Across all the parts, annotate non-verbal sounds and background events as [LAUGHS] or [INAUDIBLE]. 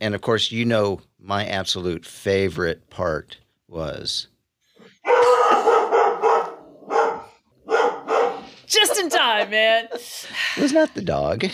And of course, you know, my absolute favorite part was Just in time, man. it was not the dog.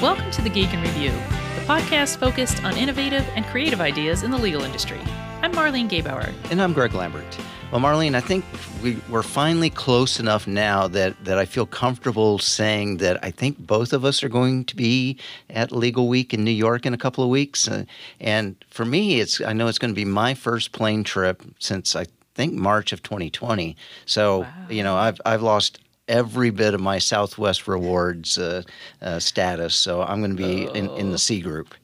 Welcome to the Geek in Review, the podcast focused on innovative and creative ideas in the legal industry. I'm Marlene Gebauer. and I'm Greg Lambert. Well, Marlene, I think we, we're finally close enough now that, that I feel comfortable saying that I think both of us are going to be at Legal Week in New York in a couple of weeks. Uh, and for me, it's I know it's going to be my first plane trip since I think March of 2020. So, you know, I've, I've lost every bit of my Southwest Rewards uh, uh, status. So I'm going to be in, in the C group.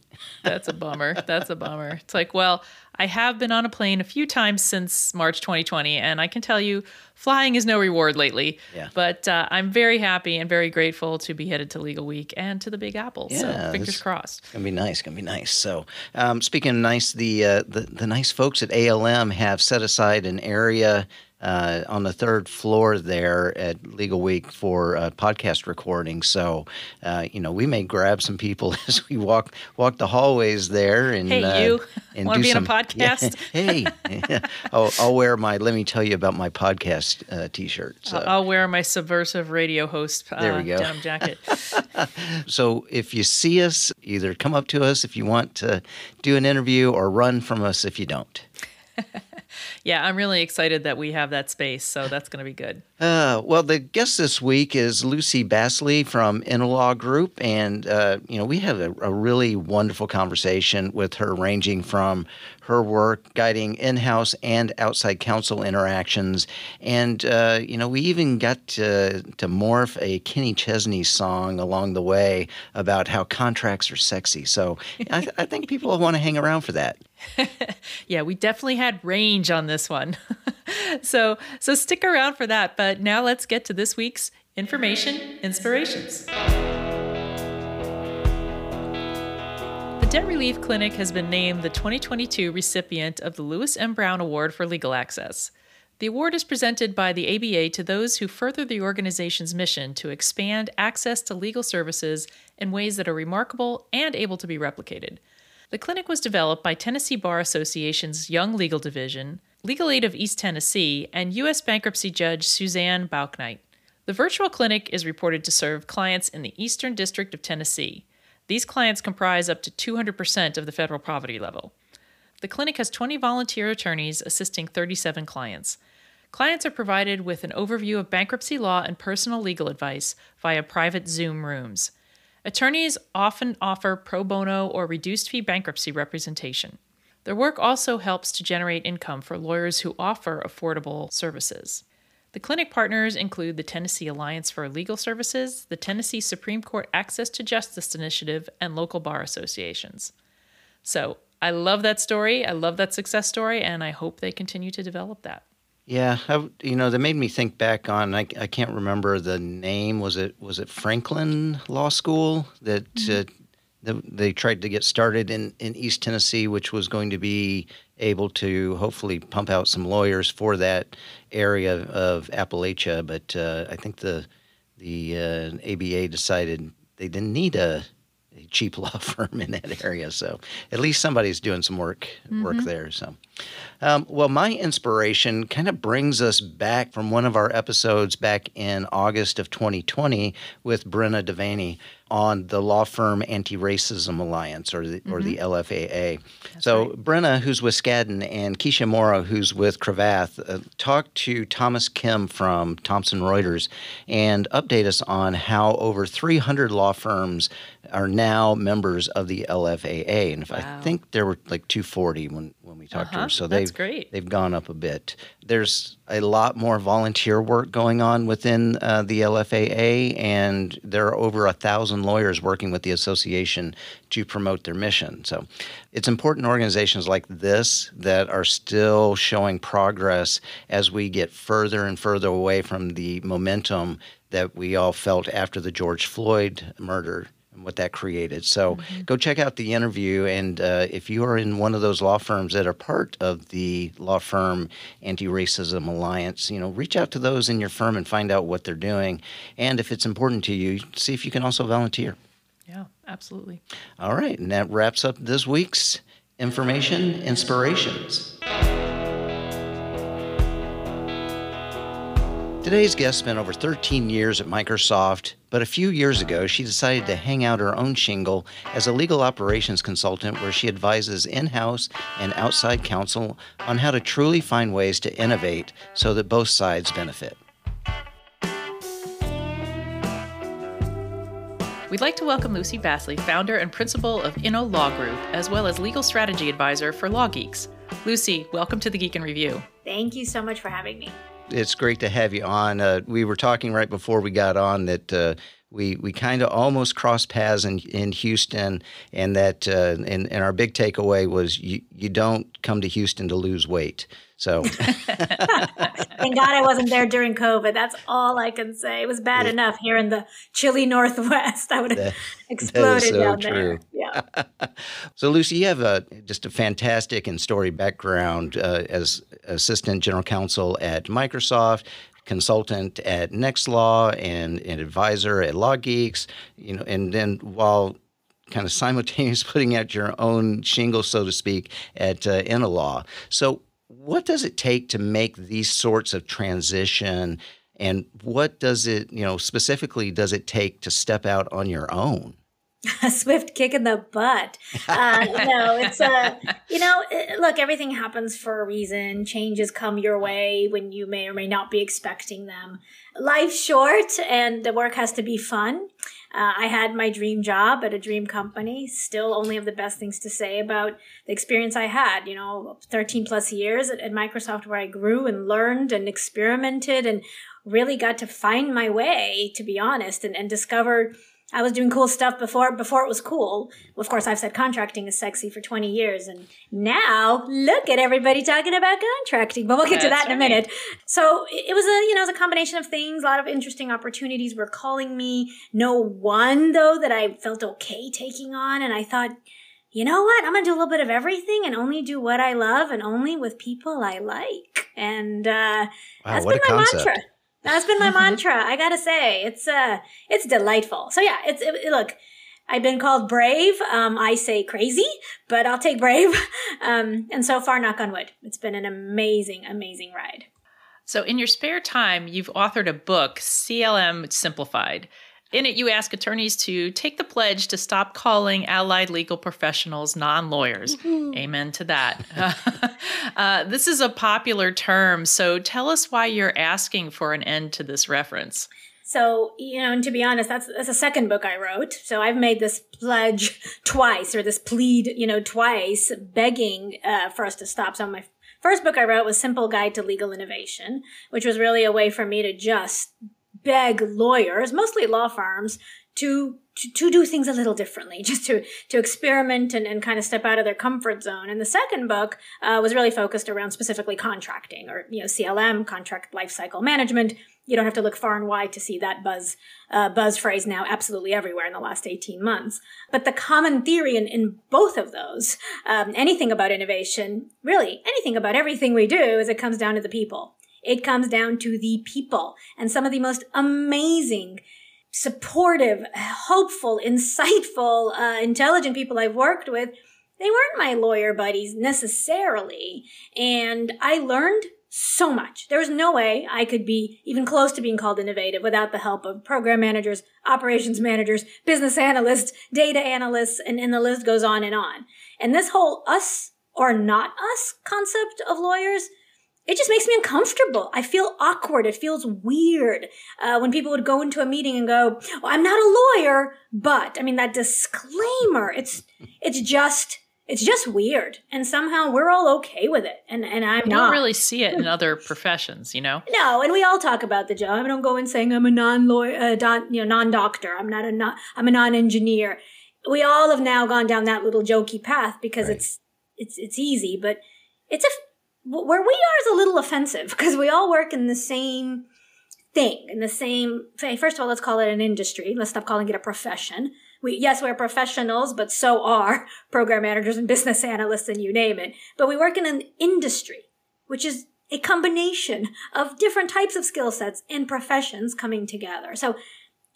That's a bummer. That's a bummer. It's like, well, I have been on a plane a few times since March 2020, and I can tell you, flying is no reward lately. Yeah. But uh, I'm very happy and very grateful to be headed to Legal Week and to the Big Apple. Yeah, so fingers crossed. It's gonna be nice. Gonna be nice. So, um, speaking of nice, the, uh, the the nice folks at ALM have set aside an area uh, on the third floor there at Legal Week for uh, podcast recording. So, uh, you know, we may grab some people [LAUGHS] as we walk walk the hallways there. And Hey, uh, you. and Wanna do be in a [LAUGHS] podcast? Yeah, hey, [LAUGHS] I'll, I'll wear my. Let me tell you about my podcast uh, T-shirt. So. I'll wear my subversive radio host uh, There we go. denim jacket. So if you see us, either come up to us if you want to do an interview or run from us if you don't. Yeah, I'm really excited that we have that space, so that's going to be good. Uh, well, the guest this week is Lucy Bassli from InnoLaw Group, and uh, you know we had a, a really wonderful conversation with her, ranging from her work guiding in-house and outside counsel interactions, and uh, you know we even got to, to morph a Kenny Chesney song along the way about how contracts are sexy. So I, I think people will want to hang around for that. [LAUGHS] Yeah, we definitely had range on this one. [LAUGHS] so so stick around for that. But now let's get to this week's information inspirations. The Debt Relief Clinic has been named the 2022 recipient of the Louis M. Brown Award for Legal Access. The award is presented by the ABA to those who further the organization's mission to expand access to legal services in ways that are remarkable and able to be replicated. The clinic was developed by Tennessee Bar Association's Young Legal Division, Legal Aid of East Tennessee, and U.S. bankruptcy judge Suzanne Bauknight. The virtual clinic is reported to serve clients in the Eastern District of Tennessee. These clients comprise up to 200% of the federal poverty level. The clinic has 20 volunteer attorneys assisting 37 clients. Clients are provided with an overview of bankruptcy law and personal legal advice via private Zoom rooms. Attorneys often offer pro bono or reduced fee bankruptcy representation. Their work also helps to generate income for lawyers who offer affordable services. The clinic partners include the Tennessee Alliance for Legal Services, the Tennessee Supreme Court Access to Justice Initiative, and local bar associations. So I love that story. I love that success story, and I hope they continue to develop that. Yeah, I, you know, that made me think back on. I, I can't remember the name. Was it was it Franklin Law School that uh, the, they tried to get started in in East Tennessee, which was going to be able to hopefully pump out some lawyers for that area of Appalachia. But uh, I think the the uh, ABA decided they didn't need a, cheap [LAUGHS] law firm in that area. So at least somebody's doing some work work there. So. Um, well, my inspiration kind of brings us back from one of our episodes back in August of 2020 with Brenna DeVaney on the law firm Anti Racism Alliance or the, or the LFAA. so, Brenna, who's with Skadden, and Kiisha Morrow, who's with Cravath, uh, talked to Thomas Kim from Thomson Reuters and update us on how over 300 law firms are now members of the LFAA. And if I think there were like 240 when, when we talked to Uh-huh. her. So That's they've, great. they've gone up a bit. There's a lot more volunteer work going on within uh, the LFAA, and there are over a thousand lawyers working with the association to promote their mission. So it's important organizations like this that are still showing progress as we get further and further away from the momentum that we all felt after the George Floyd murder and what that created. So mm-hmm. go check out the interview. And uh, if you are in one of those law firms that are part of the law firm Anti Racism Alliance, you know, reach out to those in your firm and find out what they're doing. And if it's important to you, see if you can also volunteer. Yeah, absolutely. All right. And that wraps up this week's information inspirations. Today's guest spent over 13 years at Microsoft, but a few years ago she decided to hang out her own shingle as a legal operations consultant where she advises in house and outside counsel on how to truly find ways to innovate so that both sides benefit. We'd like to welcome Lucy Bassli, founder and principal of InnoLaw Group, as well as legal strategy advisor for LawGeex. Lucy, welcome to the Geek in Review. Thank you so much for having me it's great to have you on. Uh, we were talking right before we got on that uh, we we kind of almost crossed paths in, in Houston, and that uh, and, and our big takeaway was you you don't come to Houston to lose weight. So thank God I wasn't there during COVID. That's all I can say. It was bad yeah. enough here in the chilly Northwest. I would have that, exploded so down true. there. Yeah. [LAUGHS] so Lucy, you have a just a fantastic and story background uh, as assistant general counsel at Microsoft consultant at Nextlaw and an advisor at LawGeex, you know, and then while kind of simultaneously [LAUGHS] putting out your own shingle, so to speak, at uh, InnoLaw. So, what does it take to make these sorts of transition, and what does it, you know, specifically does it take to step out on your own? A [LAUGHS] swift kick in the butt. Uh, no, it's a, uh, you know, it, look, everything happens for a reason. Changes come your way when you may or may not be expecting them. Life's short and the work has to be fun. Uh, I had my dream job at a dream company. Still only have the best things to say about the experience I had. You know, 13 plus years at, at Microsoft where I grew and learned and experimented and really got to find my way, to be honest, and, and discovered I was doing cool stuff before before it was cool. Of course, I've said contracting is sexy for 20 years, and now look at everybody talking about contracting. But we'll get That's to that in a minute. So it was a you know it was a combination of things. A lot of interesting opportunities were calling me. No one though that I felt okay taking on, and I thought. You know what? I'm gonna do a little bit of everything and only do what I love and only with people I like. And uh, wow, that's been my concept. mantra. That's been my mantra. I gotta say, it's uh, it's delightful. So yeah, it's it, look. I've been called brave. Um, I say crazy, but I'll take brave. [LAUGHS] Um, and so far, knock on wood, it's been an amazing, amazing ride. So, in your spare time, you've authored a book, CLM Simplified. In it, you ask attorneys to take the pledge to stop calling allied legal professionals non lawyers. Mm-hmm. Amen to that. [LAUGHS] uh, this is a popular term, so tell us why you're asking for an end to this reference. So, you know, and to be honest, that's, that's a second book I wrote. So I've made this pledge twice or this plead, you know, twice begging uh, for us to stop. So my first book I wrote was Simple Guide to Legal Innovation, which was really a way for me to just beg lawyers, mostly law firms, to, to, to do things a little differently, [LAUGHS] just to, to experiment and, and kind of step out of their comfort zone. And the second book uh, was really focused around specifically contracting or, you know, CLM, contract lifecycle management. You don't have to look far and wide to see that buzz, uh, buzz phrase now absolutely everywhere in the last 18 months. But the common theory in, in both of those, um, anything about innovation, really anything about everything we do is it comes down to the people. It comes down to the people and some of the most amazing, supportive, hopeful, insightful, uh, intelligent people I've worked with. They weren't my lawyer buddies necessarily. And I learned so much. There was no way I could be even close to being called innovative without the help of program managers, operations managers, business analysts, data analysts, and, and the list goes on and on. And this whole us or not us concept of lawyers it just makes me uncomfortable. I feel awkward. It feels weird uh, when people would go into a meeting and go, well, "I'm not a lawyer," but I mean that disclaimer. It's it's just it's just weird, and somehow we're all okay with it, and and I'm you not. don't really see it in [LAUGHS] other professions, you know. No, and we all talk about the job. I don't go in saying I'm a non lawyer, uh, don, you know, non doctor. I'm not a non, I'm a non engineer. We all have now gone down that little jokey path because right. it's it's it's easy, but it's a where we are is a little offensive because we all work in the same thing, in the same, first of all, let's call it an industry. Let's stop calling it a profession. we, yes, we're professionals, but so are [LAUGHS] program managers and business analysts and you name it. But we work in an industry, which is a combination of different types of skill sets and professions coming together. So,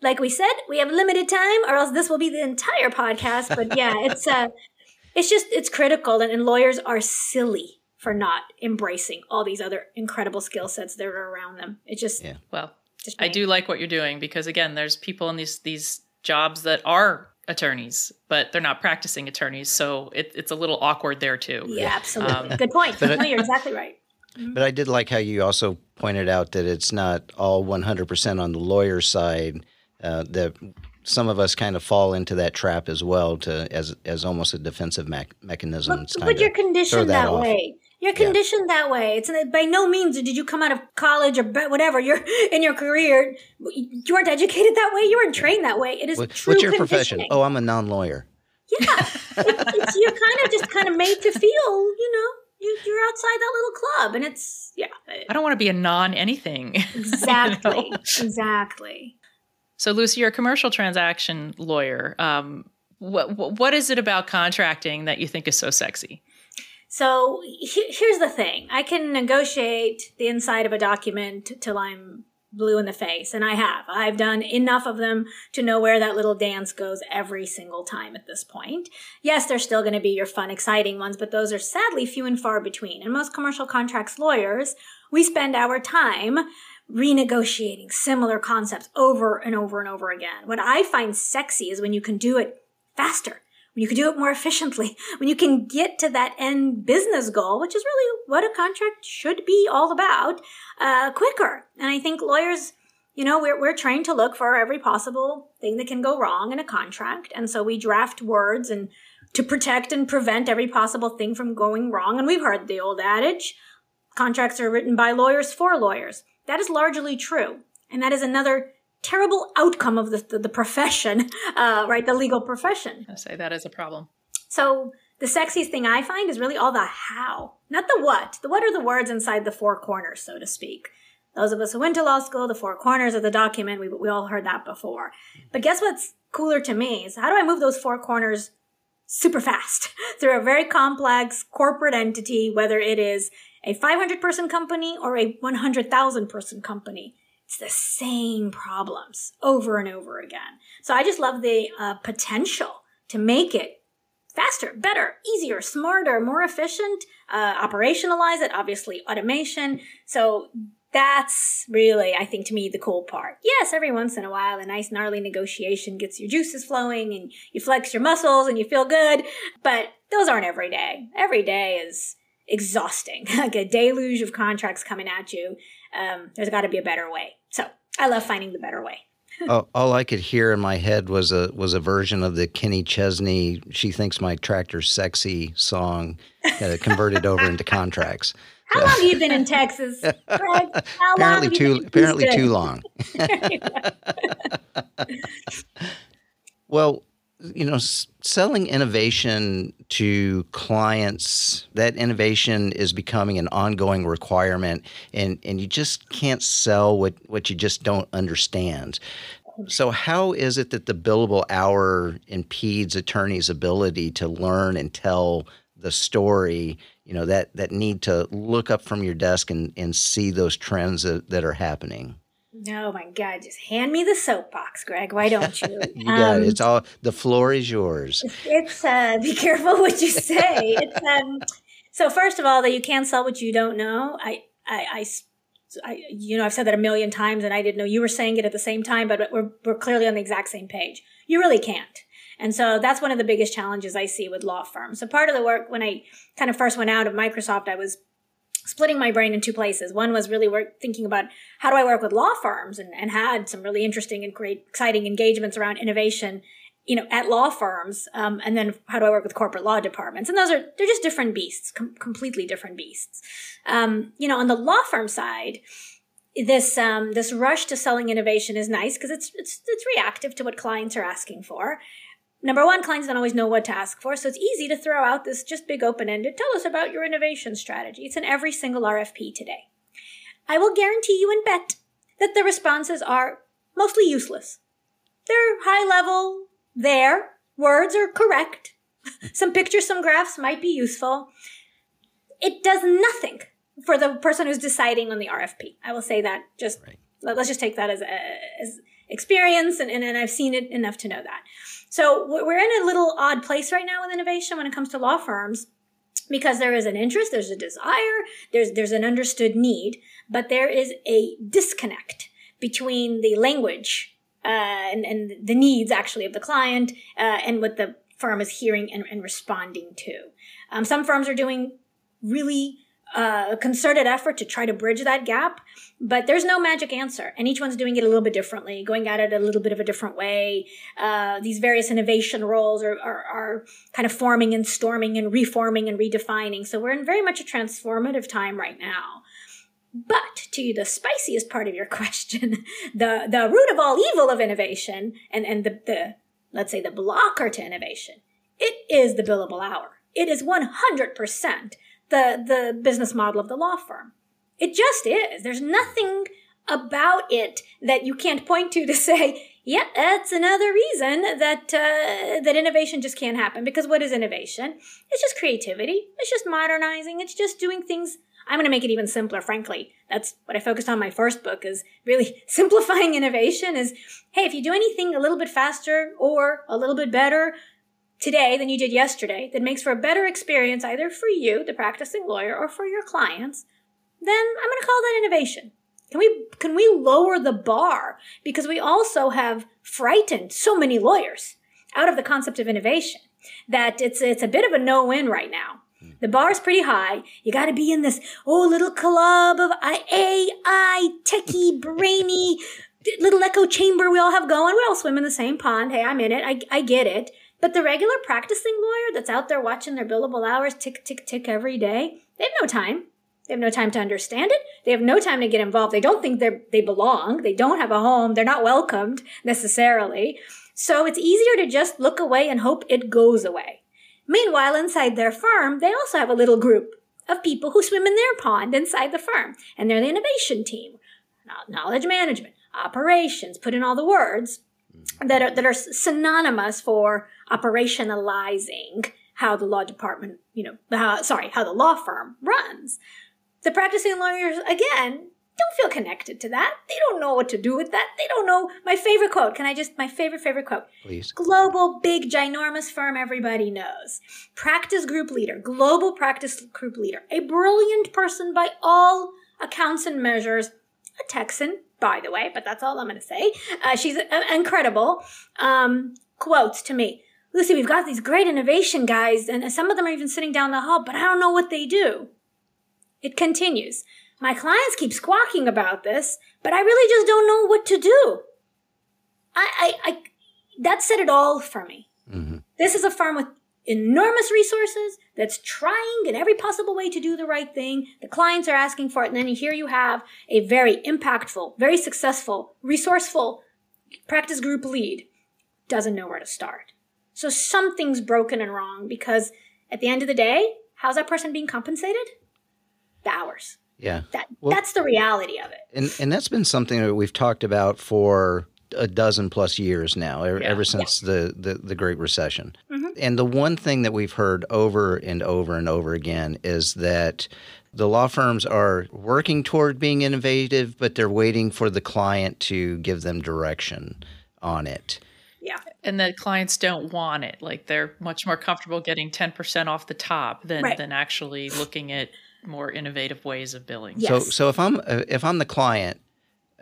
like we said, we have limited time or else this will be the entire podcast. But yeah, it's, uh, [LAUGHS] it's just, it's critical and, and lawyers are silly for not embracing all these other incredible skill sets that are around them. It just, Yeah. Well, just I do like what you're doing because again, there's people in these these jobs that are attorneys, but they're not practicing attorneys, so it, it's a little awkward there too. Yeah, absolutely. Um, Good point. but it- no, you're exactly right. But I did like how you also pointed out that it's not all 100% on the lawyer side. Uh, that some of us kind of fall into that trap as well, to as as almost a defensive mech mechanism. But, It's but you're conditioned that, off. way. You're Yeah. conditioned that way. It's by no means did you come out of college or whatever. You're [LAUGHS] in your career. You weren't educated that way. You weren't trained that way. It is What- true What's your profession? Oh, I'm a non-lawyer. Yeah, it, [LAUGHS] it's, you're kind of just kind of made to feel. You know, you, you're outside that little club, and it's yeah, I don't want to be a non anything. [LAUGHS] exactly, exactly. So, Lucy, you're a commercial transaction lawyer. Um, what, what what is it about contracting that you think is so sexy? So he- here's the thing: I can negotiate the inside of a document till I'm blue in the face, and I have. I've done enough of them to know where that little dance goes every single time at this point. Yes, there's still going to be your fun, exciting ones, but those are sadly few and far between. And most commercial contracts lawyers, we spend our time renegotiating similar concepts over and over and over again. What I find sexy is when you can do it faster when you can do it more efficiently, [LAUGHS] when you can get to that end business goal, which is really what a contract should be all about, uh, quicker. And I think lawyers, you know, we're, we're trained to look for every possible thing that can go wrong in a contract. And so we draft words and to protect and prevent every possible thing from going wrong. And we've heard the old adage, contracts are written by lawyers for lawyers. That is largely true. And that is another terrible outcome of the, the, the profession, [LAUGHS] uh, right? The legal profession. I say that is a problem. So the sexiest thing I find is really all the how, not the what. The what are the words inside the four corners, so to speak. Those of us who went to law school, the four corners of the document, we, we all heard that before. But guess what's cooler to me is how do I move those four corners super fast [LAUGHS] through a very complex corporate entity, whether it is a 500 person company or a 100,000 person company? It's the same problems over and over again. So I just love the uh, potential to make it faster, better, easier, smarter, more efficient, uh, operationalize it, obviously automation. So that's really, I think, to me, the cool part. Yes, every once in a while, a nice gnarly negotiation gets your juices flowing and you flex your muscles and you feel good, but those aren't every day. Every day is exhausting, [LAUGHS] like a deluge of contracts coming at you. Um, there's got to be a better way. So I love finding the better way. [LAUGHS] all, all I could hear in my head was a was a version of the Kenny Chesney "She Thinks My Tractor's Sexy" song, uh, converted over into [LAUGHS] contracts. How long have you been in Texas, [LAUGHS] Greg? How long apparently too apparently too long. well, you know, selling innovation to clients, that innovation is becoming an ongoing requirement, and, and you just can't sell what, what you just don't understand. So, how is it that the billable hour impedes attorneys' ability to learn and tell the story? You know that that need to look up from your desk and, and see those trends that, that are happening. Oh my God! Just hand me the soapbox, Greg. Why don't you? [LAUGHS] You got Um, it. It's all the floor is yours. It's uh, [LAUGHS] be careful what you say. It's um. So first of all, that you can't sell what you don't know. I, I, I, you know, I've said that a million times, and I didn't know you were saying it at the same time, but we're we're clearly on the exact same page. You really can't. And so that's one of the biggest challenges I see with law firms. So part of the work when I kind of first went out of Microsoft, I was splitting my brain in two places. One was really work, thinking about how do I work with law firms and, and had some really interesting and great, exciting engagements around innovation, you know, at law firms. Um, and then how do I work with corporate law departments? And those are, they're just different beasts, com- completely different beasts. Um, you know, on the law firm side, this, um, this rush to selling innovation is nice because it's, it's, it's reactive to what clients are asking for. Number one, clients don't always know what to ask for, so it's easy to throw out this just big open ended, tell us about your innovation strategy. It's in every single RFP today. I will guarantee you and bet that the responses are mostly useless. They're high level, there. Words are correct. [LAUGHS] some pictures, some graphs might be useful. It does nothing for the person who's deciding on the RFP. I will say that just right. let's just take that as, a, as experience, and, and, and I've seen it enough to know that. So we're in a little odd place right now with innovation when it comes to law firms because there is an interest, there's a desire, there's there's an understood need, but there is a disconnect between the language uh, and, and the needs actually of the client uh, and what the firm is hearing and, and responding to. Um, some firms are doing really uh, concerted effort to try to bridge that gap, but there's no magic answer. And each one's doing it a little bit differently, going at it a little bit of a different way. Uh, these various innovation roles are, are, are, kind of forming and storming and reforming and redefining. So we're in very much a transformative time right now. But to the spiciest part of your [LAUGHS] question, the, the root of all evil of innovation and, and the, the, let's say the blocker to innovation, it is the billable hour. It is 100% the, the business model of the law firm. It just is. There's nothing about it that you can't point to to say, yeah, that's another reason that uh, that innovation just can't happen. Because what is innovation? It's just creativity. It's just modernizing. It's just doing things. I'm going to make it even simpler. Frankly, that's what I focused on my first book. Is really [LAUGHS] simplifying innovation. Is hey, if you do anything a little bit faster or a little bit better, today than you did yesterday that makes for a better experience either for you, the practicing lawyer, or for your clients, then I'm going to call that innovation. Can we can we lower the bar because we also have frightened so many lawyers out of the concept of innovation that it's it's a bit of a no-win right now. Hmm. The bar is pretty high. You got to be in this oh little club of AI techie brainy [LAUGHS] little echo chamber we all have going. We all swim in the same pond. Hey, I'm in it. I I get it. But the regular practicing lawyer that's out there watching their billable hours tick, tick, tick every day, they have no time. They have no time to understand it. They have no time to get involved. They don't think they they belong. They don't have a home. They're not welcomed necessarily. So it's easier to just look away and hope it goes away. Meanwhile, inside their firm, they also have a little group of people who swim in their pond inside the firm. And they're the innovation team, knowledge management, operations, put in all the words mm-hmm. that are, that are synonymous for operationalizing how the law department, you know, how, sorry, how the law firm runs. The practicing lawyers, again, don't feel connected to that. They don't know what to do with that. They don't know. My favorite quote. Can I just, my favorite, favorite quote? Please. Global, big, ginormous firm everybody knows. Practice group leader, global practice group leader, a brilliant person by all accounts and measures, a Texan, by the way, but that's all I'm going to say. Uh, she's uh, incredible. Um, quotes to me. Lucy, we've got these great innovation guys, and some of them are even sitting down the hall, but I don't know what they do. It continues. My clients keep squawking about this, but I really just don't know what to do. I, I, I that said it all for me. Mm-hmm. This is a firm with enormous resources that's trying in every possible way to do the right thing. The clients are asking for it. And then here you have a very impactful, very successful, resourceful practice group lead doesn't know where to start. So something's broken and wrong because at the end of the day, how's that person being compensated? The hours. Yeah. That, well, that's the reality of it. And, and that's been something that we've talked about for a dozen plus years now, yeah. ever since yeah. the, the, the, Great Recession. Mm-hmm. And the one thing that we've heard over and over and over again is that the law firms are working toward being innovative, but they're waiting for the client to give them direction on it. Yeah. And that clients don't want it. Like they're much more comfortable getting 10% off the top than, right. than actually looking at more innovative ways of billing. Yes. So so if I'm if I'm the client,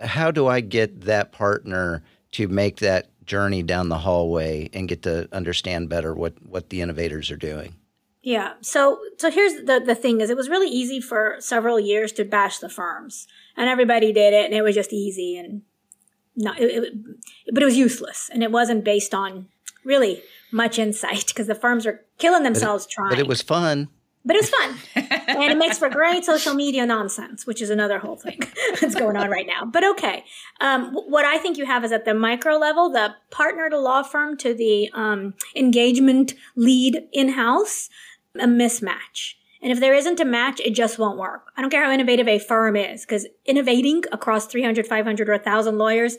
how do I get that partner to make that journey down the hallway and get to understand better what what the innovators are doing? Yeah. So so here's the the thing is it was really easy for several years to bash the firms. And everybody did it and it was just easy and not it, it, but it was useless and it wasn't based on really much insight because the firms were killing themselves but it, trying. But it was fun but it was fun. and it makes for great social media nonsense, which is another whole thing [LAUGHS] that's going on right now. But okay. Um, what I think you have is at the micro level, the partner to law firm to the um, engagement lead in house, a mismatch. And if there isn't a match, it just won't work. I don't care how innovative a firm is, because innovating across 300, 500, or 1,000 lawyers,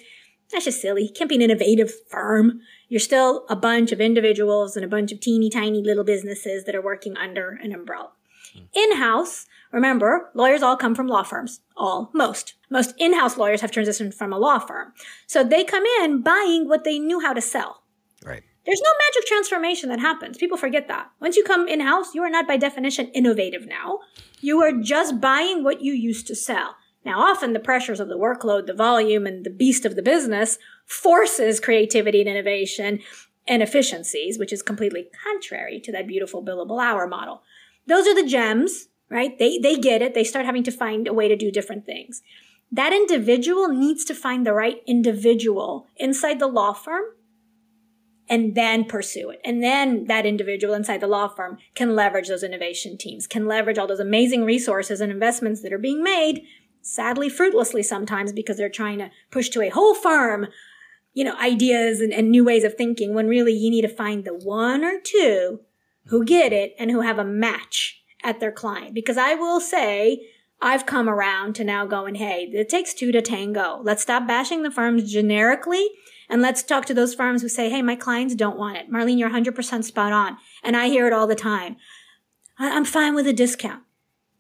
That's just silly. Can't be an innovative firm. You're still a bunch of individuals and a bunch of teeny tiny little businesses that are working under an umbrella. Hmm. In-house, remember, lawyers all come from law firms. All, most. Most in-house lawyers have transitioned from a law firm. So they come in buying what they knew how to sell. Right. There's no magic transformation that happens. People forget that. Once you come in-house, you are not by definition innovative now. You are just buying what you used to sell. Now, often the pressures of the workload, the volume, and the beast of the business forces creativity and innovation and efficiencies, which is completely contrary to that beautiful billable hour model. Those are the gems, right? They, they get it. They start having to find a way to do different things. That individual needs to find the right individual inside the law firm and then pursue it. And then that individual inside the law firm can leverage those innovation teams, can leverage all those amazing resources and investments that are being made, sadly fruitlessly sometimes because they're trying to push to a whole firm, you know, ideas and, and new ways of thinking when really you need to find the one or two who get it and who have a match at their client. Because I will say, I've come around to now going, hey, it takes two to tango. Let's stop bashing the firms generically and let's talk to those firms who say, hey, my clients don't want it. Marlene, you're 100% spot on. And I hear it all the time. I'm fine with a discount.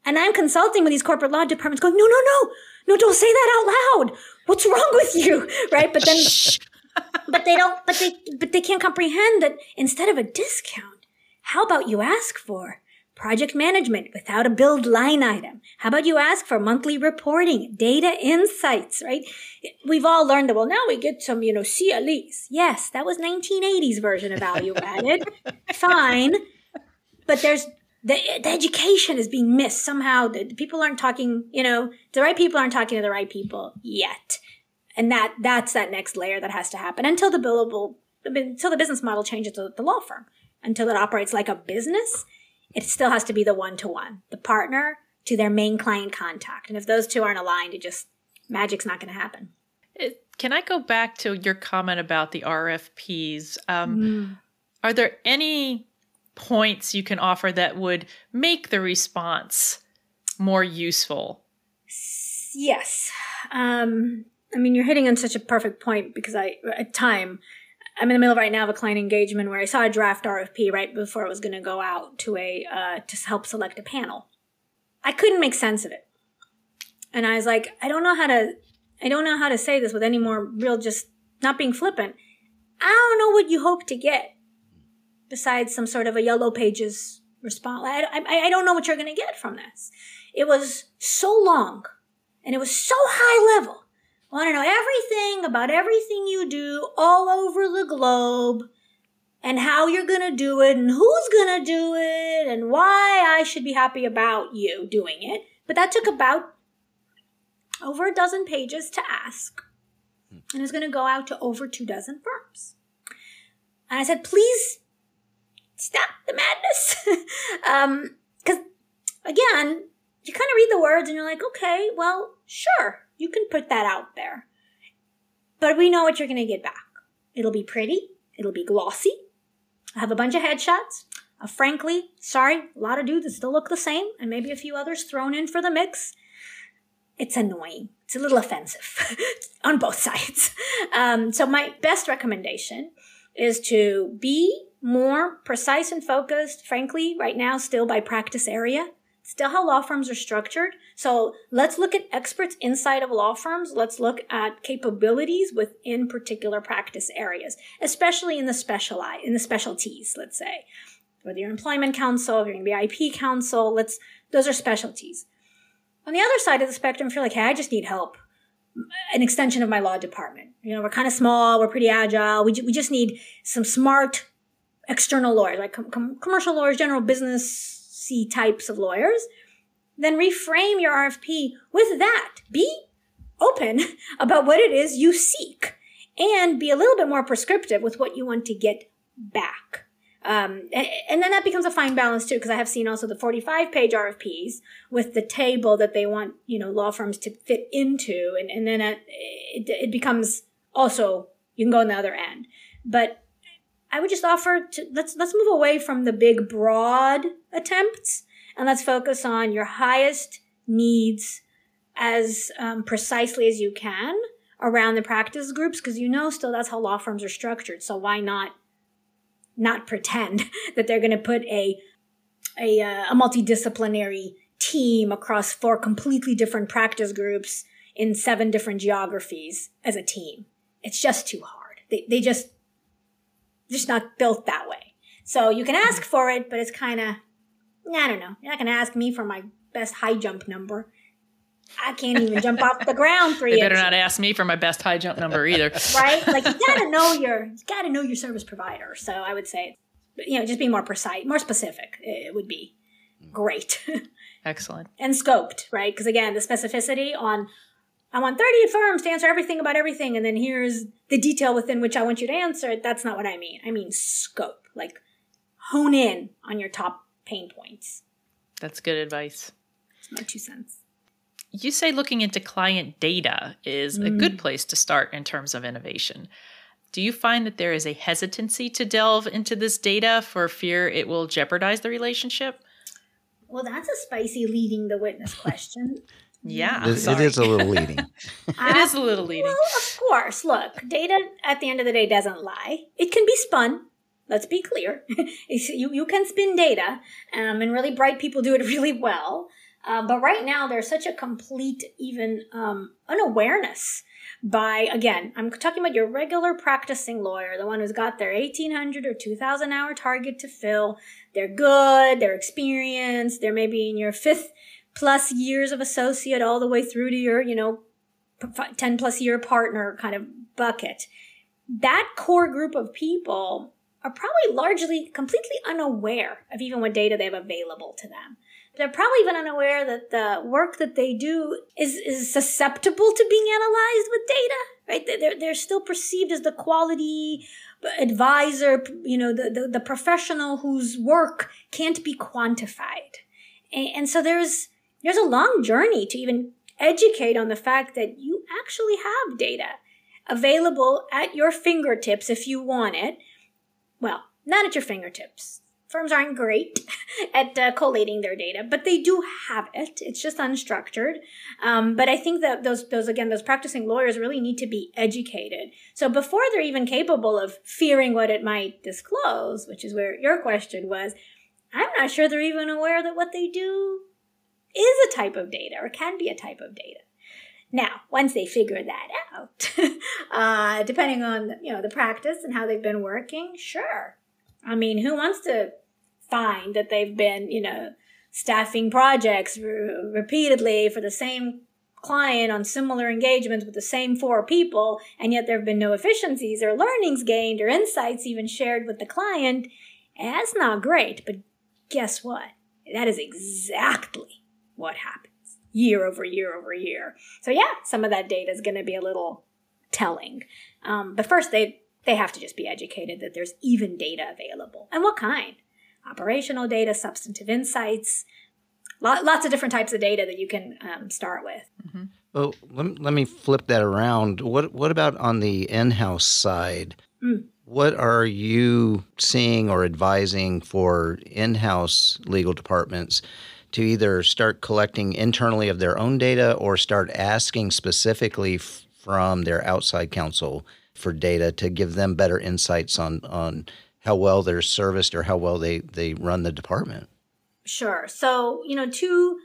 And I'm consulting with these corporate law departments going, no, no, no, no, don't say that out loud. What's wrong with you? [LAUGHS] Right. But then, [LAUGHS] but they don't, but they, but they can't comprehend that instead of a discount, how about you ask for project management without a build line item? How about you ask for monthly reporting, data insights, right? We've all learned that, well, now we get some, you know, CLEs. Yes, that was 1980s version of value [LAUGHS] added. Fine. But there's, the, the education is being missed somehow. The, the people aren't talking, you know, the right people aren't talking to the right people yet. And that, that's that next layer that has to happen until the billable, until the business model changes to the law firm, until it operates like a business it still has to be the one to one, the partner to their main client contact. And if those two aren't aligned, it just magic's not going to happen. It, can I go back to your comment about the RFPs? Um, mm. Are there any points you can offer that would make the response more useful? Yes. Um, I mean, you're hitting on such a perfect point because I, at time, I'm in the middle right now of a client engagement where I saw a draft RFP right before it was going to go out to a uh, to help select a panel. I couldn't make sense of it, and I was like, I don't know how to, I don't know how to say this with any more real, just not being flippant. I don't know what you hope to get besides some sort of a yellow pages response. I, I, I don't know what you're going to get from this. It was so long, and it was so high level want to know everything about everything you do all over the globe and how you're going to do it and who's going to do it and why I should be happy about you doing it. But that took about over a dozen pages to ask and it's going to go out to over two dozen firms. And I said, please stop the madness. [LAUGHS] um, cause again, you kind of read the words and you're like, okay, well, sure. You can put that out there. But we know what you're going to get back. It'll be pretty. It'll be glossy. I have a bunch of headshots. Uh, frankly, sorry, a lot of dudes that still look the same, and maybe a few others thrown in for the mix. It's annoying. It's a little offensive [LAUGHS] on both sides. Um, so my best recommendation is to be more precise and focused, frankly, right now, still by practice area still how law firms are structured. So let's look at experts inside of law firms. Let's look at capabilities within particular practice areas, especially in the specialize, in the specialties, let's say. Whether you're employment counsel, if you're going to be IP counsel, let's, those are specialties. On the other side of the spectrum, if you're like, hey, I just need help, an extension of my law department. You know, we're kind of small, we're pretty agile, we, we just need some smart external lawyers, like com- com- commercial lawyers, general business C types of lawyers, then reframe your RFP with that. Be open [LAUGHS] about what it is you seek and be a little bit more prescriptive with what you want to get back. Um, and, and, then that becomes a fine balance too, because I have seen also the 45 page RFPs with the table that they want, you know, law firms to fit into. And, and then it, it becomes also, you can go on the other end. But I would just offer to let's let's move away from the big broad attempts and let's focus on your highest needs as um, precisely as you can around the practice groups because you know still that's how law firms are structured. So why not not pretend [LAUGHS] that they're going to put a a, uh, a multidisciplinary team across four completely different practice groups in seven different geographies as a team. It's just too hard. They, they just, just not built that way. So you can ask for it, but it's kind of, I don't know. You're not going to ask me for my best high jump number. I can't even jump off the ground three. [LAUGHS] you. Better not ask me for my best high jump number either. [LAUGHS] right? Like you gotta know your you gotta know your service provider. So I would say, you know, just be more precise, more specific. It would be great. [LAUGHS] Excellent. and scoped, right? Because again, the specificity on I want 30 firms to answer everything about everything, and then here's the detail within which I want you to answer it. That's not what I mean. I mean scope. Like hone in on your top pain points. That's good advice. It's my two cents. You say looking into client data is a good mm. place to start in terms of innovation. Do you find that there is a hesitancy to delve into this data for fear it will jeopardize the relationship? Well, that's a spicy leading the witness question. [LAUGHS] Yeah, It- it sorry. is a little leading. [LAUGHS] it is a little leading. Well, of course. Look, data at the end of the day doesn't lie. It can be spun. Let's be clear. [LAUGHS] You, you can spin data, um, and really bright people do it [LAUGHS] really well. Uh, but right now, there's such a complete, even um, unawareness by, again, I'm talking about your regular practicing lawyer, the one who's got their 1800 or 2000 hour target to fill. They're good, they're experienced, they're maybe in your fifth plus years of associate all the way through to your, you know, 10 plus year partner kind of bucket. That core group of people are probably largely completely unaware of even what data they have available to them. They're probably even unaware that the work that they do is, is susceptible to being analyzed with data, right? They're, they're still perceived as the quality advisor, you know, the, the, the professional whose work can't be quantified. And, and so there's, there's a long journey to even educate on the fact that you actually have data available at your fingertips if you want it. Well, not at your fingertips. Firms aren't great [LAUGHS] at uh, collating their data, but they do have it. It's just unstructured. Um, but I think that those, those again, those practicing lawyers really need to be educated. So before they're even capable of fearing what it might disclose, which is where your question was, I'm not sure they're even aware that what they do is a type of data or can be a type of data. Now, once they figure that out, [LAUGHS] uh, depending on you know the practice and how they've been working, sure. I mean, who wants to find that they've been you know staffing projects re- repeatedly for the same client on similar engagements with the same four people, and yet there have been no efficiencies or learnings gained or insights even shared with the client? That's not great. But guess what? That is exactly what happens year over year over year. So yeah, some of that data is going to be a little telling. Um, but first, they they have to just be educated that there's even data available and what kind. Operational data, substantive insights, lot, lots of different types of data that you can um, start with. Well, let, me- let me flip that around. What what about on the in-house side? Mm. What are you seeing or advising for in-house legal departments to either start collecting internally of their own data or start asking specifically f- from their outside counsel for data to give them better insights on on how well they're serviced or how well they they run the department? Sure. So, you know, two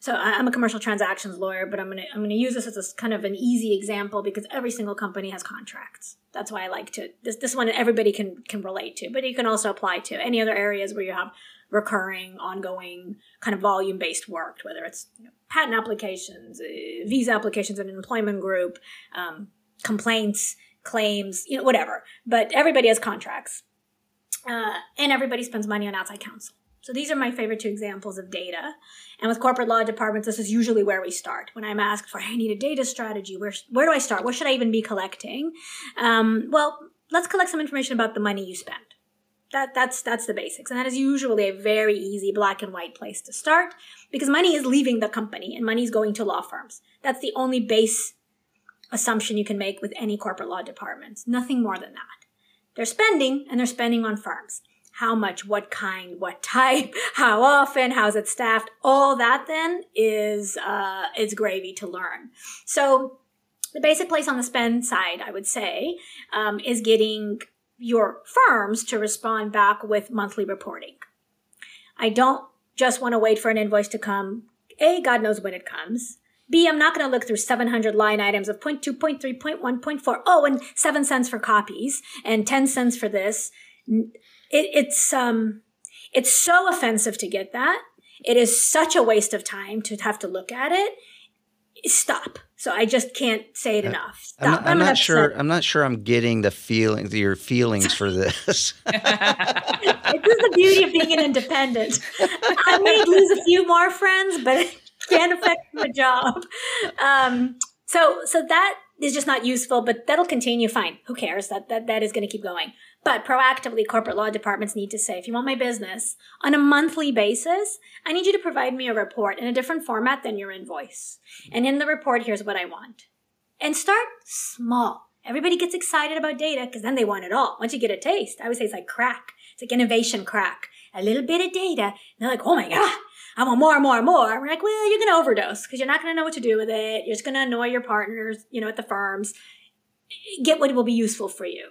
so I'm a commercial transactions lawyer, but I'm gonna I'm gonna use this as a kind of an easy example because every single company has contracts. That's why I like to this this one everybody can can relate to, but you can also apply to any other areas where you have recurring, ongoing kind of volume based work, whether it's you know, patent applications, uh, visa applications in an employment group, um, complaints, claims, you know, whatever. But everybody has contracts, uh, and everybody spends money on outside counsel. So these are my favorite two examples of data. And with corporate law departments, this is usually where we start. When I'm asked for, hey, I need a data strategy, where, where do I start? What should I even be collecting? Um, well, let's collect some information about the money you spend. That, that's, that's the basics. And that is usually a very easy black and white place to start because money is leaving the company and money is going to law firms. That's the only base assumption you can make with any corporate law departments. Nothing more than that. They're spending and they're spending on firms how much, what kind, what type, [LAUGHS] how often, how's it staffed, all that then is, uh, is gravy to learn. So The basic place on the spend side, I would say, um, is getting your firms to respond back with monthly reporting. I don't just want to wait for an invoice to come. A, God knows when it comes. B, I'm not going to look through 700 line items of 0.2, 0.3, 0.1, 0.4. Oh, and 7 cents for copies and 10 cents for this. It, it's, um, it's so offensive to get that. It is such a waste of time to have to look at it. Stop. So I just can't say it uh, enough. Stop. I'm not, I'm not sure. I'm not sure. I'm getting the feelings, your feelings for this. [LAUGHS] [LAUGHS] this is the beauty of being an independent. I may lose a few more friends, but it can't affect my job. Um, so, so that is just not useful. But that'll continue. Fine. Who cares? That that that is going to keep going. But proactively, corporate law departments need to say, if you want my business on a monthly basis, I need you to provide me a report in a different format than your invoice. And in the report, here's what I want. And start small. Everybody gets excited about data because then they want it all. Once you get a taste, I would say it's like crack. It's like innovation crack. A little bit of data. And they're like, oh my God, I want more and more and more. We're like, well, you're going to overdose because you're not going to know what to do with it. You're just going to annoy your partners, you know, at the firms. Get what will be useful for you.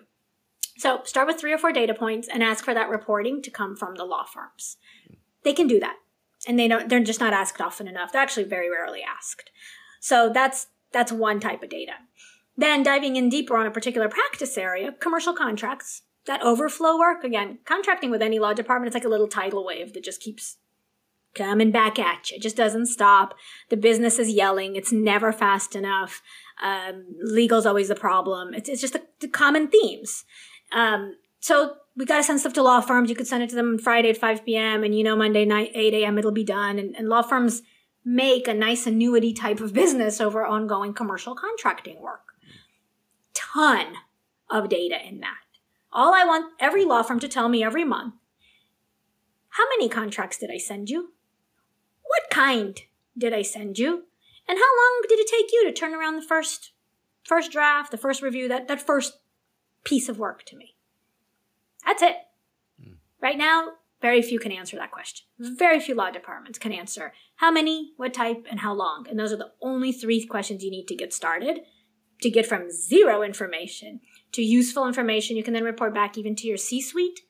So start with three or four data points and ask for that reporting to come from the law firms. They can do that. And they don't, they're just not asked often enough. They're actually very rarely asked. So that's, that's one type of data. Then diving in deeper on a particular practice area, commercial contracts, that overflow work. Again, contracting with any law department, it's like a little tidal wave that just keeps coming back at you. It just doesn't stop. The business is yelling. It's never fast enough. Um, legal's always the problem. It's, it's just the, the common themes. Um, so we got to send stuff to law firms. You could send it to them Friday at 5 p.m. and you know, Monday night, 8 a.m. it'll be done. And, and law firms make a nice annuity type of business over ongoing commercial contracting work. Ton of data in that. All I want every law firm to tell me every month how many contracts did I send you? What kind did I send you? And how long did it take you to turn around the first first draft, the first review, that, that first piece of work to me. That's it. Mm. Right now, very few can answer that question. Very few law departments can answer how many, what type, and how long. And those are the only three questions you need to get started to get from zero information to useful information you can then report back even to your C suite.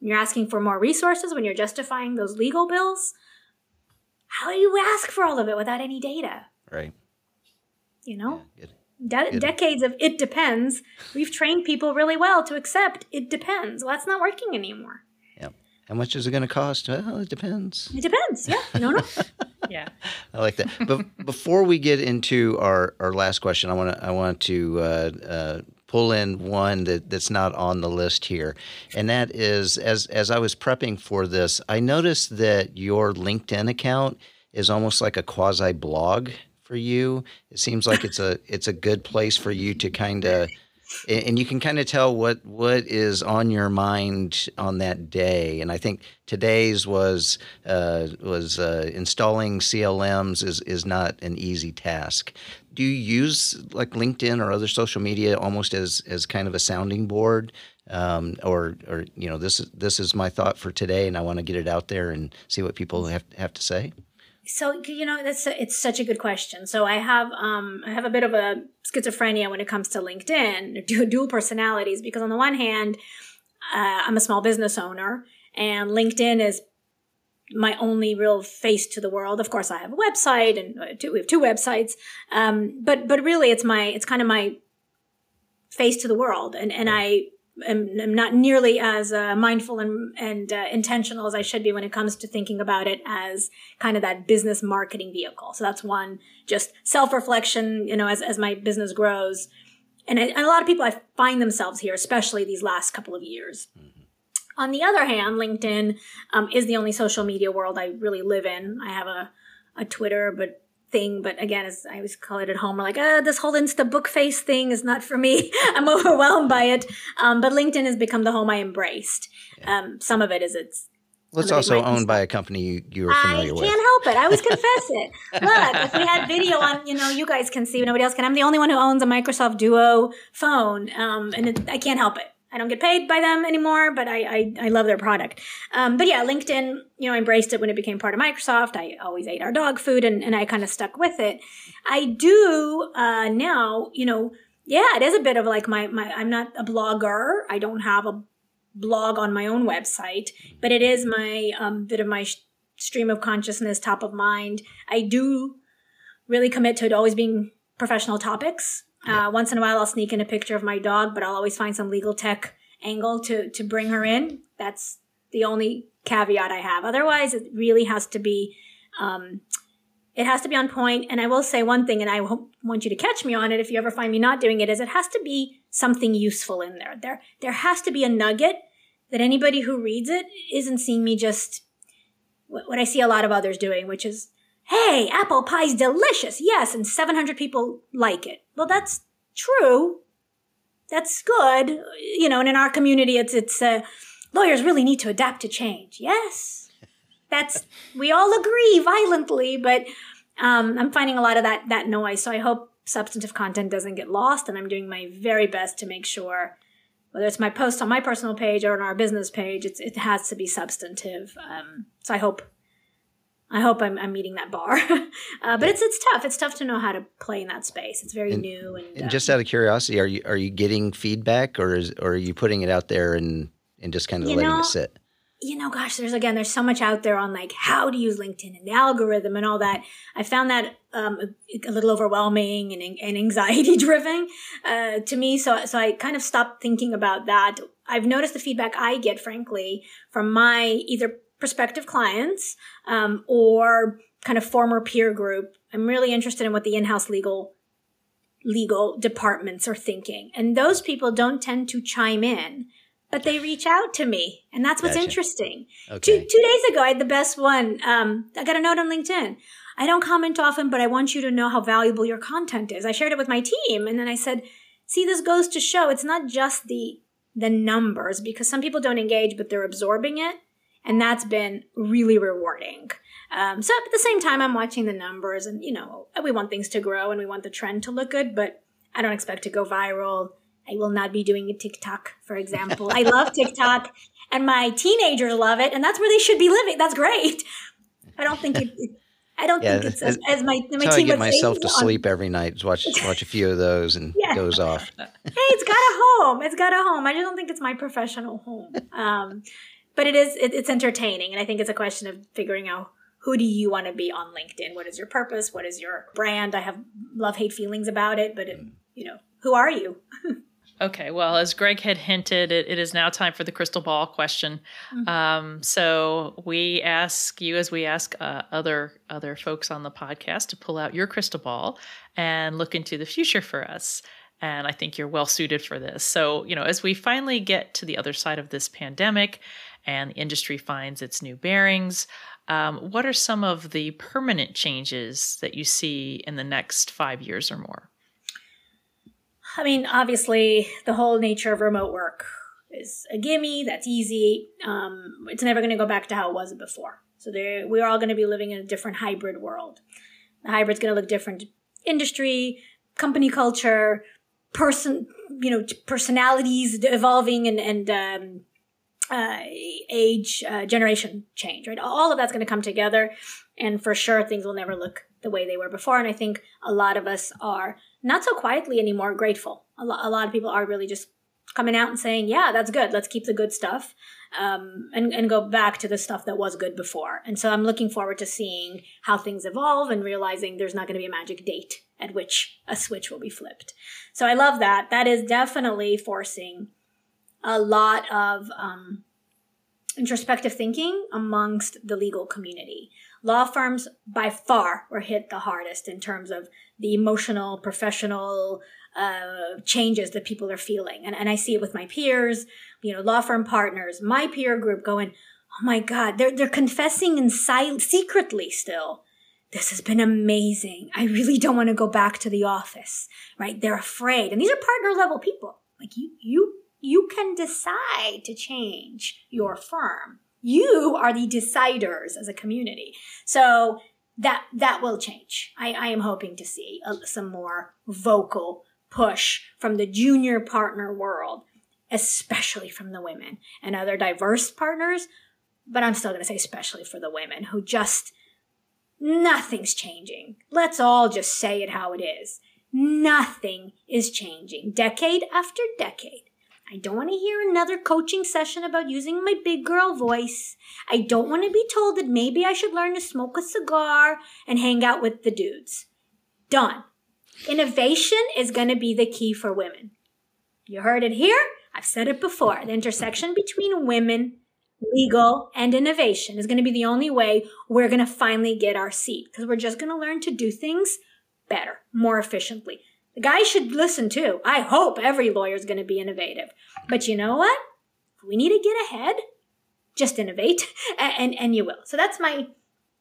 You're asking for more resources when you're justifying those legal bills. How do you ask for all of it without any data? Right. You know? Yeah, de- decades of it depends. We've trained people really well to accept it depends. Well, that's not working anymore. Yep. How much is it going to cost? Well, it depends. It depends. Yeah. No, no. [LAUGHS] yeah. I like that. But before we get into our, our last question, I want to I want to uh, uh, pull in one that, that's not on the list here, and that is as as I was prepping for this, I noticed that your LinkedIn account is almost like a quasi blog for you. It seems like it's a it's a good place for you to kind of and you can kind of tell what what is on your mind on that day. And I think today's was uh, was uh, installing CLMs is is not an easy task. Do you use like LinkedIn or other social media almost as as kind of a sounding board? Um, or, or you know, this is this is my thought for today, and I want to get it out there and see what people have have to say. So you know that's a, it's such a good question. So I have um I have a bit of a schizophrenia when it comes to LinkedIn, [LAUGHS] dual personalities because on the one hand, uh, I'm a small business owner and LinkedIn is my only real face to the world. Of course, I have a website and uh, two, we have two websites. Um, but but really, it's my it's kind of my face to the world, and and I am, am not nearly as uh, mindful and, and uh, intentional as I should be when it comes to thinking about it as kind of that business marketing vehicle. So that's one, just self reflection, you know, as, as my business grows. And, I, and, a lot of people I find themselves here, especially these last couple of years. Mm-hmm. On the other hand, LinkedIn um, is the only social media world I really live in. I have a, a Twitter, but thing. But again, as I always call it at home, we're like, ah, this whole Insta book face thing is not for me. [LAUGHS] I'm overwhelmed by it. Um, but LinkedIn has become the home I embraced. Um, some of it is it's well, it's also owned by a company you, you are familiar with. I can't help it. I always confess it. [LAUGHS] Look, if we had video on, you know, you guys can see, nobody else can. I'm the only one who owns a Microsoft Duo phone, um, and it, I can't help it. I don't get paid by them anymore, but I I, I love their product. Um, but yeah, LinkedIn, you know, embraced it when it became part of Microsoft. I always ate our dog food, and and I kind of stuck with it. I do uh, now, you know, yeah, it is a bit of like my my. I'm not a blogger. I don't have a blog on my own website, but it is my um, bit of my sh- stream of consciousness, top of mind. I do really commit to it always being professional topics. Uh, once in a while, I'll sneak in a picture of my dog, but I'll always find some legal tech angle to to bring her in. That's the only caveat I have. Otherwise, it really has to be. Um, it has to be on point. And I will say one thing, and I want you to catch me on it if you ever find me not doing it, is it has to be something useful in there. There, there has to be a nugget that anybody who reads it isn't seeing me just what I see a lot of others doing, which is hey, apple pie's delicious. Yes. And 700 people like it. Well, that's true. That's good. You know, and in our community, it's, it's, uh, lawyers really need to adapt to change. Yes. That's, we all agree violently, but, um, I'm finding a lot of that, that noise. So I hope substantive content doesn't get lost and I'm doing my very best to make sure whether it's my post on my personal page or on our business page, it has to be substantive. Um, so I hope I hope I'm, I'm meeting that bar. [LAUGHS] uh, but it's it's tough. It's tough to know how to play in that space. It's very and, new. And, and um, just out of curiosity, are you are you getting feedback, or is or are you putting it out there and and just kind of letting know, it sit? You know, gosh, there's again, there's so much out there on like how to use LinkedIn and the algorithm and all that. I found that um, a, a, little overwhelming and, and anxiety [LAUGHS] driven uh, to me. So so I kind of stopped thinking about that. I've noticed the feedback I get, frankly, from my either prospective clients um, or kind of former peer group. I'm really interested in what the in-house legal legal departments are thinking, and those people don't tend to chime in, but they reach out to me, and that's what's gotcha. interesting. Okay. Two two days ago, I had the best one. Um, I got a note on LinkedIn. I don't comment often, but I want you to know how valuable your content is. I shared it with my team, and then I said, "See, this goes to show it's not just the the numbers because some people don't engage, but they're absorbing it." And that's been really rewarding. Um, so at the same time, I'm watching the numbers and, you know, we want things to grow and we want the trend to look good, but I don't expect to go viral. I will not be doing a TikTok, for example. I love [LAUGHS] TikTok and my teenagers love it and that's where they should be living. That's great. I don't think it, it I don't [LAUGHS] yeah, think it's as, as my, my team I get myself to sleep every night. Watch watch a few of those and [LAUGHS] yeah. goes off. hey, it's got a home. It's got a home. I just don't think it's my professional home. Um, but it is it, it's entertaining and i think it's a question of figuring out who do you want to be on linkedin? What is your purpose? What is your brand? I have love hate feelings about it but it, you know who are you? [LAUGHS] Okay well as greg had hinted it, it is now time for the crystal ball question. Mm-hmm. um, so we ask you as we ask uh, other other folks on the podcast to pull out your crystal ball and look into the future for us and I think you're well suited for this. So, you know, as we finally get to the other side of this pandemic and the industry finds its new bearings. Um, what are some of the permanent changes that you see in the next five years or more? I mean, obviously, the whole nature of remote work is a gimme. That's easy. Um, it's never going to go back to how it was before. So we're all going to be living in a different hybrid world. The hybrid's going to look different. Industry, company culture, person, you know, personalities evolving and and um, uh, age, uh, generation change, right? All of that's going to come together. And for sure, things will never look the way they were before. And I think a lot of us are not so quietly anymore grateful. A, lo- a lot of people are really just coming out and saying, yeah, that's good. Let's keep the good stuff. Um, and, and go back to the stuff that was good before. And so I'm looking forward to seeing how things evolve and realizing there's not going to be a magic date at which a switch will be flipped. So I love that. That is definitely forcing a lot of um, introspective thinking amongst the legal community. Law firms by far were hit the hardest in terms of the emotional, professional uh, changes that people are feeling. And, and I see it with my peers, you know, law firm partners, my peer group going, oh my God, they're, they're confessing in secretly still. This has been amazing. I really don't want to go back to the office, right? They're afraid. And these are partner level people. Like you, you you can decide to change your firm. You are the deciders as a community. So that, that will change. I, I am hoping to see a, some more vocal push from the junior partner world. especially from the women and other diverse partners. But I'm still going to say, especially for the women who just, nothing's changing. Let's all just say it how it is. Nothing is changing decade after decade. I don't want to hear another coaching session about using my big girl voice. I don't want to be told that maybe I should learn to smoke a cigar and hang out with the dudes. Done. Innovation is going to be the key for women. You heard it here. I've said it before. The intersection between women, legal, and innovation is going to be the only way we're going to finally get our seat because we're just going to learn to do things better, more efficiently. The guys should listen too. I hope every lawyer is going to be innovative. But you know what? we need to get ahead, just innovate, [LAUGHS] and, and you will. So that's my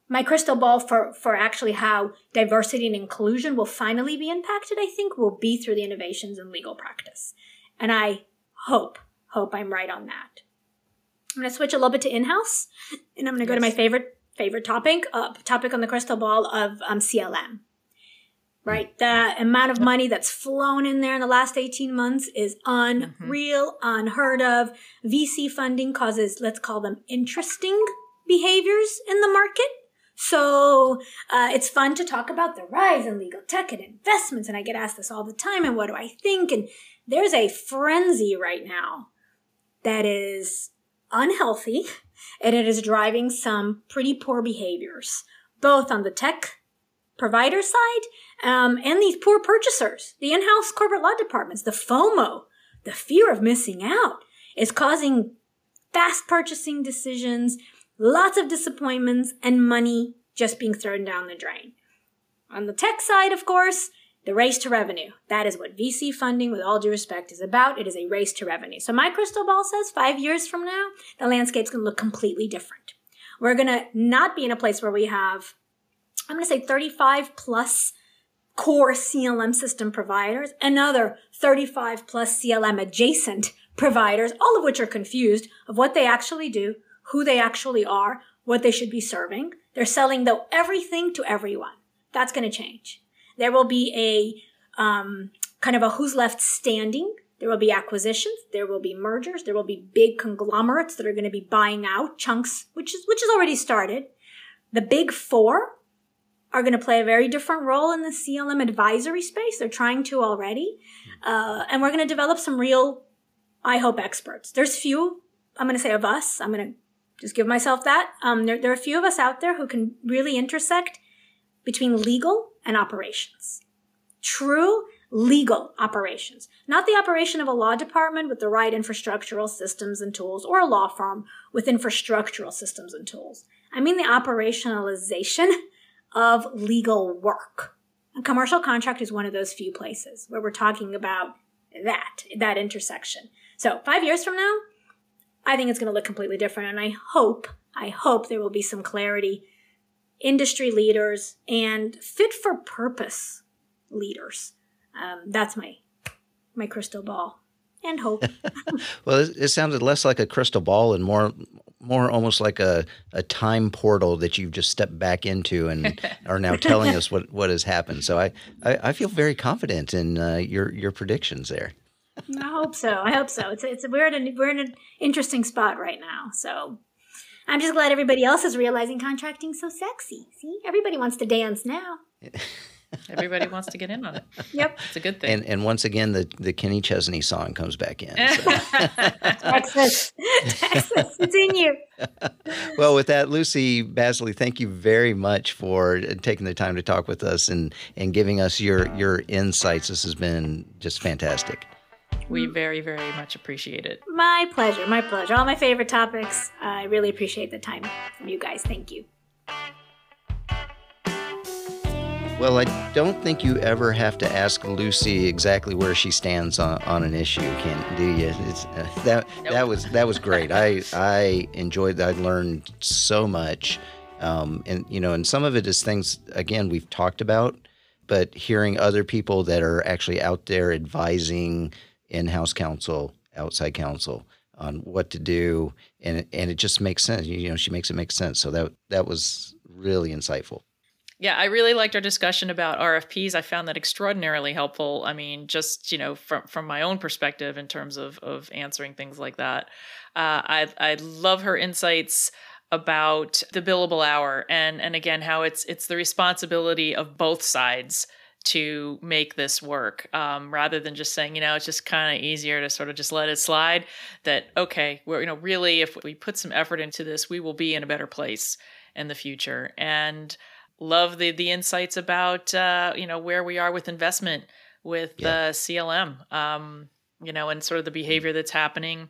my crystal ball for for actually how diversity and inclusion will finally be impacted. I think will be through the innovations in legal practice, and I hope hope I'm right on that. I'm going to switch a little bit to in-house, and I'm going to go to my favorite favorite topic uh, topic on the crystal ball of um, CLM right? The amount of money that's flown in there in the last 18 months is unreal, mm-hmm. unheard of. VC funding causes, let's call them interesting behaviors in the market. So uh, it's fun to talk about the rise in legal tech and investments. And I get asked this all the time. And what do I think? And there's a frenzy right now that is unhealthy and it is driving some pretty poor behaviors, both on the tech provider side um, and these poor purchasers, the in-house corporate law departments, the FOMO, the fear of missing out is causing fast purchasing decisions, lots of disappointments, and money just being thrown down the drain. On the tech side, of course, the race to revenue. That is what VC funding, with all due respect, is about. It is a race to revenue. So my crystal ball says five years from now, the landscape's going to look completely different. We're going to not be in a place where we have I'm going to say 35 plus core CLM system providers, another 35 plus CLM adjacent providers, all of which are confused of what they actually do, who they actually are, what they should be serving. They're selling though everything to everyone. That's going to change. There will be a um, kind of a who's left standing. There will be acquisitions. There will be mergers. There will be big conglomerates that are going to be buying out chunks, which is which has already started. The big four are going to play a very different role in the CLM advisory space. They're trying to already. Uh, and we're going to develop some real, I hope, experts. There's few, I'm going to say of us. I'm going to just give myself that. Um, there, there are a few of us out there who can really intersect between legal and operations. True legal operations, not the operation of a law department with the right infrastructural systems and tools or a law firm with infrastructural systems and tools. I mean the operationalization [LAUGHS] of legal work. A commercial contract is one of those few places where we're talking about that, that intersection. So five years from now, I think it's going to look completely different. And I hope, I hope there will be some clarity, industry leaders and fit for purpose leaders. Um, that's my, my crystal ball and hope. [LAUGHS] [LAUGHS] well, it, it, sounded less like a crystal ball and more more almost like a, a time portal that you've just stepped back into and [LAUGHS] are now telling us what, what has happened. So I, I, I feel very confident in uh, your your predictions there. I hope so. I hope so. It's it's we're in a, we're in an interesting spot right now. So I'm just glad everybody else is realizing contracting so sexy. See, everybody wants to dance now. Everybody wants to get in on it. [LAUGHS] Yep, it's a good thing. And and once again, the the Kenny Chesney song comes back in. So. Texas, Texas, it's in you. well, with that, Lucy Bassli, thank you very much for uh, taking the time to talk with us and and giving us your your insights. This has been just fantastic. We very, very much appreciate it. My pleasure. My pleasure. All my favorite topics. I really appreciate the time from you guys. Thank you. Well, I don't think you ever have to ask Lucy exactly where she stands on, on an issue, can do you? Uh, that nope. that was that was great. I I enjoyed. That. I learned so much, um, and you know, and some of it is things again we've talked about, but hearing other people that are actually out there advising in-house counsel, outside counsel on what to do, and and it just makes sense. You know, she makes it make sense. So that that was really insightful. Yeah, I really liked our discussion about RFPs. I found that extraordinarily helpful. I mean, just you know, from from my own perspective in terms of of answering things like that. Uh, I I love her insights about the billable hour and and again how it's it's the responsibility of both sides to make this work um, rather than just saying you know it's just kind of easier to sort of just let it slide that okay we're you know really if we put some effort into this we will be in a better place in the future and love the the insights about uh, you know where we are with investment with yeah. the CLM um, you know and sort of the behavior that's happening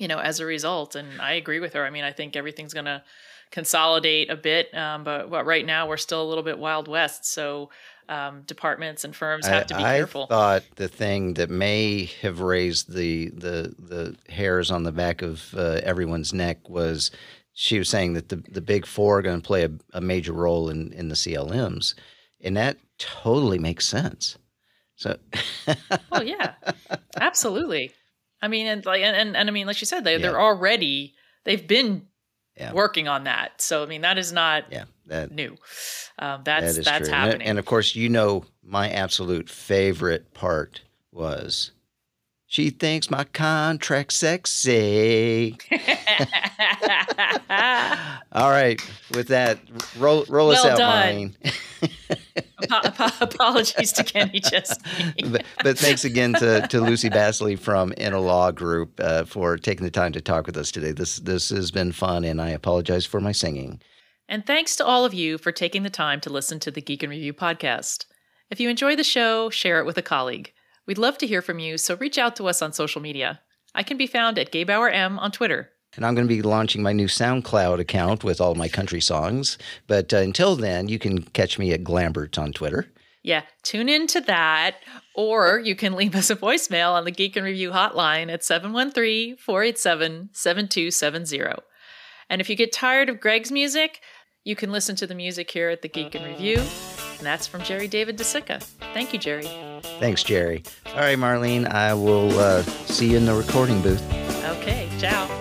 you know, as a result. And I agree with her. I mean, I think everything's going to consolidate a bit, um, but, but right now we're still a little bit wild west. So um, departments and firms have to be I, careful. I thought the thing that may have raised the the the hairs on the back of uh, everyone's neck was she was saying that the the big four are going to play a, a major role in in the CLMs, and that totally makes sense. So, [LAUGHS] oh yeah, absolutely. I mean, and like, and, and, and I mean, like she said, they, yeah. they're already, they've been yeah. working on that. So, I mean, that is not yeah, that, new. Um, that's, that that's true. happening. And, and of course, you know, my absolute favorite part was she thinks my contract sexy. [LAUGHS] All right, with that, roll roll well us out, done. apologies to Kenny just. [LAUGHS] but, but, thanks again to, to Lucy Bassli from InnoLaw Group uh, for taking the time to talk with us today. This this has been fun, and I apologize for my singing. And thanks to all of you for taking the time to listen to the Geek in Review podcast. If you enjoy the show, share it with a colleague. We'd love to hear from you, so reach out to us on social media. I can be found at GebauerM on Twitter. And I'm going to be launching my new SoundCloud account with all my country songs. But uh, until then, you can catch me at Glambert on Twitter. Yeah, tune in to that. Or you can leave us a voicemail on the Geek in Review hotline at 713 487 7270. And if you get tired of Greg's music, you can listen to the music here at the Geek in Review. And that's from Jerry David DeCicca. Thank you, Jerry. Thanks, Jerry. All right, Marlene, I will uh, see you in the recording booth. Okay, ciao.